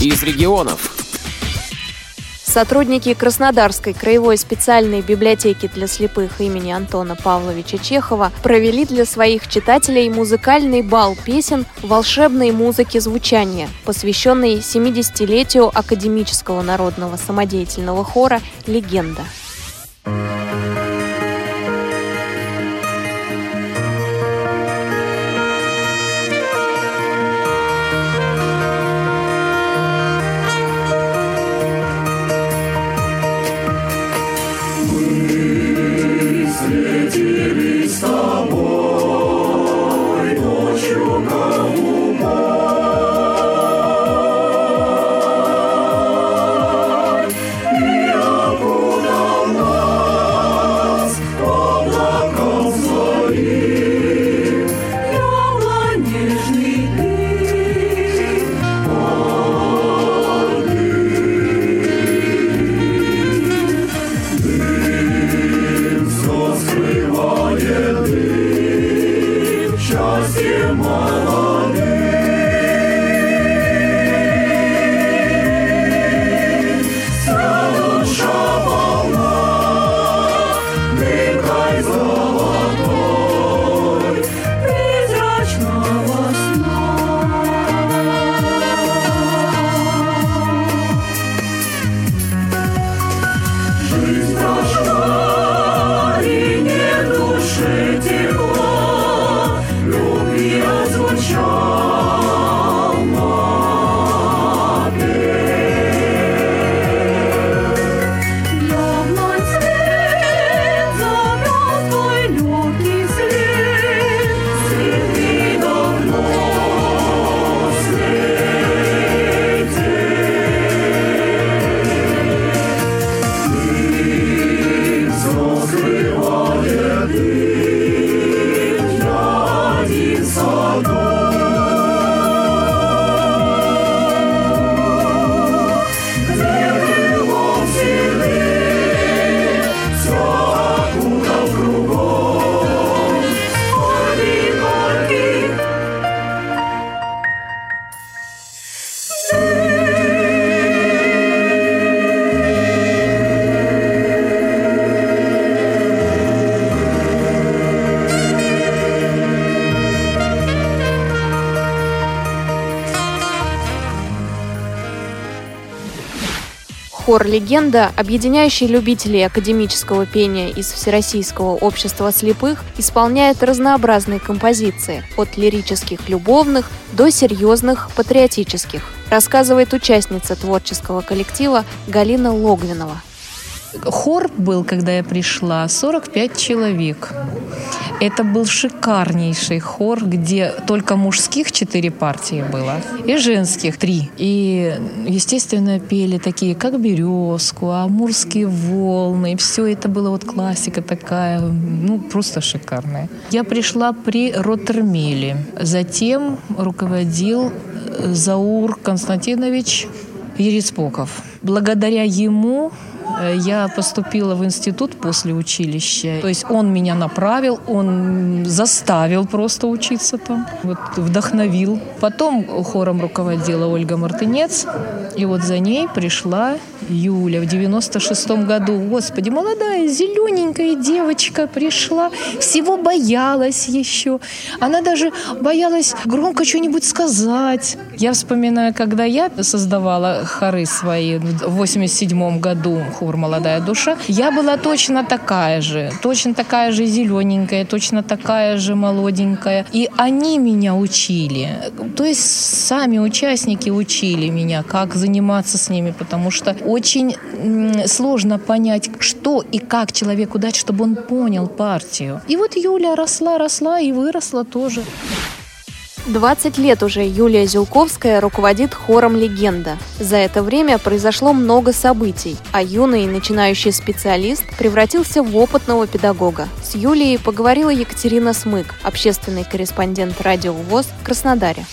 из регионов. Сотрудники Краснодарской краевой специальной библиотеки для слепых имени Антона Павловича Чехова провели для своих читателей музыкальный бал песен волшебной музыки звучания, посвященный 70-летию академического народного самодеятельного хора «Легенда». Хор «Легенда», объединяющий любителей академического пения из Всероссийского общества слепых, исполняет разнообразные композиции, от лирических любовных до серьезных патриотических, рассказывает участница творческого коллектива Галина Логвинова. Хор был, когда я пришла, 45 человек. Это был шикарнейший хор, где только мужских четыре партии было и женских три. И, естественно, пели такие, как «Березку», «Амурские волны». Все это было вот классика такая, ну, просто шикарная. Я пришла при Роттермеле. Затем руководил Заур Константинович Ерецпоков. Благодаря ему Э, я поступила в институт после училища. То есть он меня направил, он заставил просто учиться там, вот вдохновил. Потом хором руководила Ольга Мартынец, и вот за ней пришла Юля в 96-м году. Господи, молодая, зелененькая девочка пришла, всего боялась еще. Она даже боялась громко что-нибудь сказать. Я вспоминаю, когда я создавала хоры свои в 87 году, хор «Молодая душа», я была точно такая же, точно такая же зелененькая, точно такая же молоденькая. И они меня учили. То есть сами участники учили меня, как заниматься с ними, потому что очень сложно понять, что и как человеку дать, чтобы он понял партию. И вот Юля росла, росла и выросла тоже. 20 лет уже Юлия Зюлковская руководит хором «Легенда». За это время произошло много событий, а юный начинающий специалист превратился в опытного педагога. С Юлией поговорила Екатерина Смык, общественный корреспондент радио ВОЗ в Краснодаре.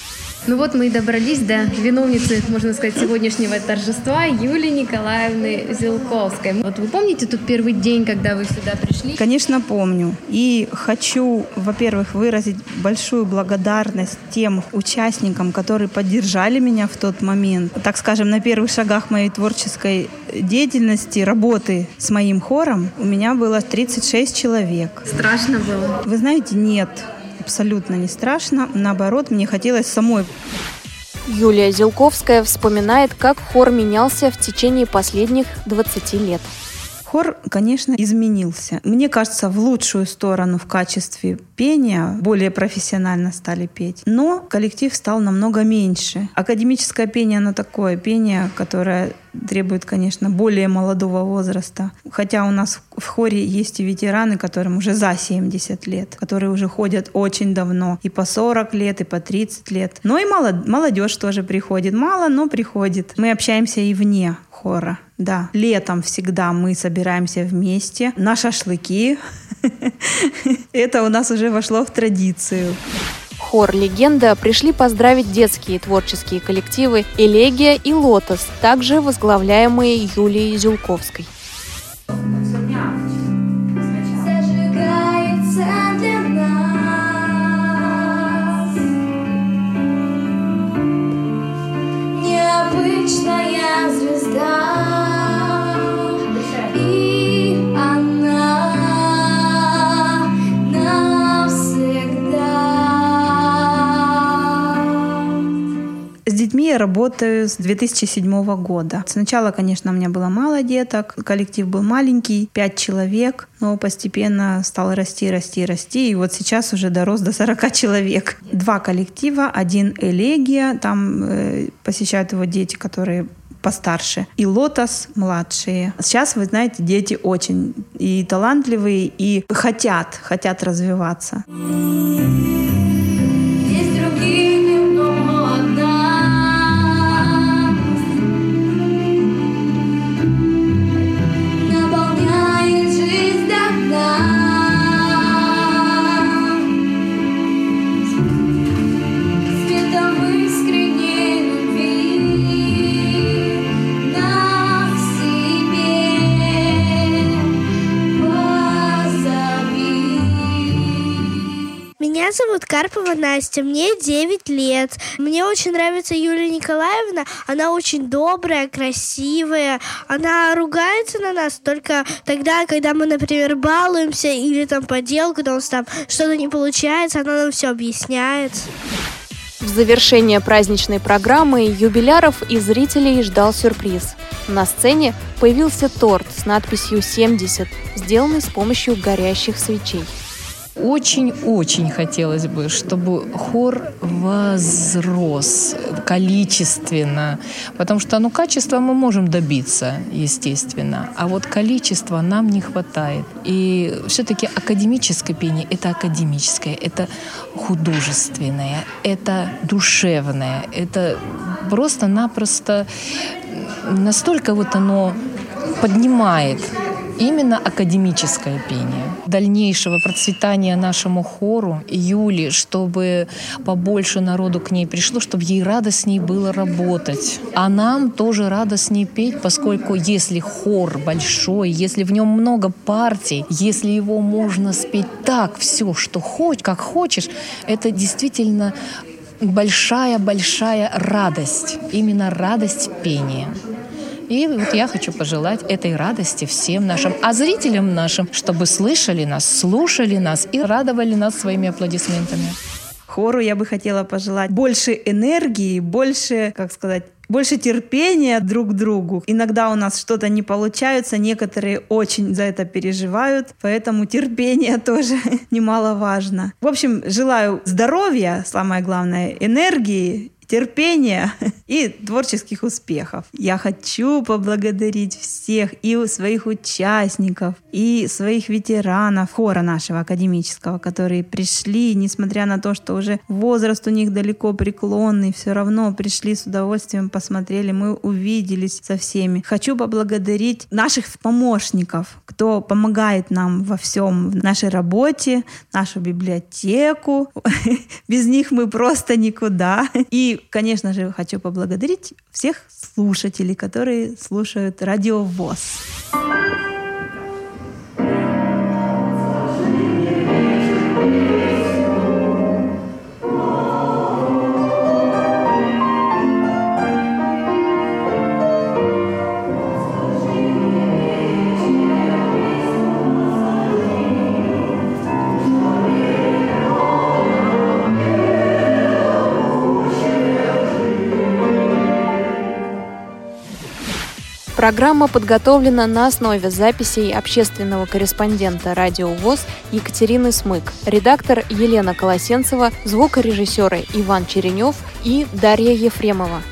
Ну вот мы и добрались до виновницы, можно сказать, сегодняшнего торжества Юлии Николаевны Зилковской. Вот вы помните тот первый день, когда вы сюда пришли? Конечно, помню. И хочу, во-первых, выразить большую благодарность тем участникам, которые поддержали меня в тот момент. Так скажем, на первых шагах моей творческой деятельности, работы с моим хором у меня было 36 человек. Страшно было? Вы знаете, нет абсолютно не страшно. Наоборот, мне хотелось самой. Юлия Зелковская вспоминает, как хор менялся в течение последних 20 лет. Хор, конечно, изменился. Мне кажется, в лучшую сторону в качестве пения, более профессионально стали петь. Но коллектив стал намного меньше. Академическое пение, оно такое пение, которое требует, конечно, более молодого возраста. Хотя у нас в хоре есть и ветераны, которым уже за 70 лет, которые уже ходят очень давно, и по 40 лет, и по 30 лет. Но и молодежь тоже приходит. Мало, но приходит. Мы общаемся и вне хора. Да, летом всегда мы собираемся вместе на шашлыки. Это у нас уже вошло в традицию. Хор «Легенда» пришли поздравить детские творческие коллективы «Элегия» и «Лотос», также возглавляемые Юлией Зюлковской. Необычная работаю с 2007 года. Сначала, конечно, у меня было мало деток, коллектив был маленький, 5 человек, но постепенно стал расти, расти, расти, и вот сейчас уже дорос до 40 человек. Два коллектива, один элегия, там э, посещают его дети, которые постарше, и лотос младшие. Сейчас, вы знаете, дети очень и талантливые, и хотят, хотят развиваться. Зовут Карпова Настя, мне 9 лет. Мне очень нравится Юлия Николаевна. Она очень добрая, красивая. Она ругается на нас только тогда, когда мы, например, балуемся или там поделку, когда у нас там что-то не получается, она нам все объясняет. В завершение праздничной программы юбиляров и зрителей ждал сюрприз. На сцене появился торт с надписью «70», сделанный с помощью горящих свечей. Очень-очень хотелось бы, чтобы хор возрос количественно, потому что ну, качество мы можем добиться, естественно, а вот количества нам не хватает. И все-таки академическое пение — это академическое, это художественное, это душевное, это просто-напросто настолько вот оно поднимает именно академическое пение. Дальнейшего процветания нашему хору Юли, чтобы побольше народу к ней пришло, чтобы ей радостней было работать. А нам тоже радостней петь, поскольку если хор большой, если в нем много партий, если его можно спеть так, все, что хоть, как хочешь, это действительно большая-большая радость, именно радость пения. И вот я хочу пожелать этой радости всем нашим, а зрителям нашим, чтобы слышали нас, слушали нас и радовали нас своими аплодисментами. Хору я бы хотела пожелать больше энергии, больше, как сказать, больше терпения друг к другу. Иногда у нас что-то не получается, некоторые очень за это переживают, поэтому терпение тоже немаловажно. В общем, желаю здоровья, самое главное, энергии, терпения и творческих успехов. Я хочу поблагодарить всех и своих участников, и своих ветеранов хора нашего академического, которые пришли, несмотря на то, что уже возраст у них далеко преклонный, все равно пришли с удовольствием, посмотрели, мы увиделись со всеми. Хочу поблагодарить наших помощников, кто помогает нам во всем в нашей работе, нашу библиотеку. Без них мы просто никуда. Конечно же, хочу поблагодарить всех слушателей, которые слушают радио ВОЗ. Программа подготовлена на основе записей общественного корреспондента «Радио ВОЗ» Екатерины Смык, редактор Елена Колосенцева, звукорежиссеры Иван Черенев и Дарья Ефремова.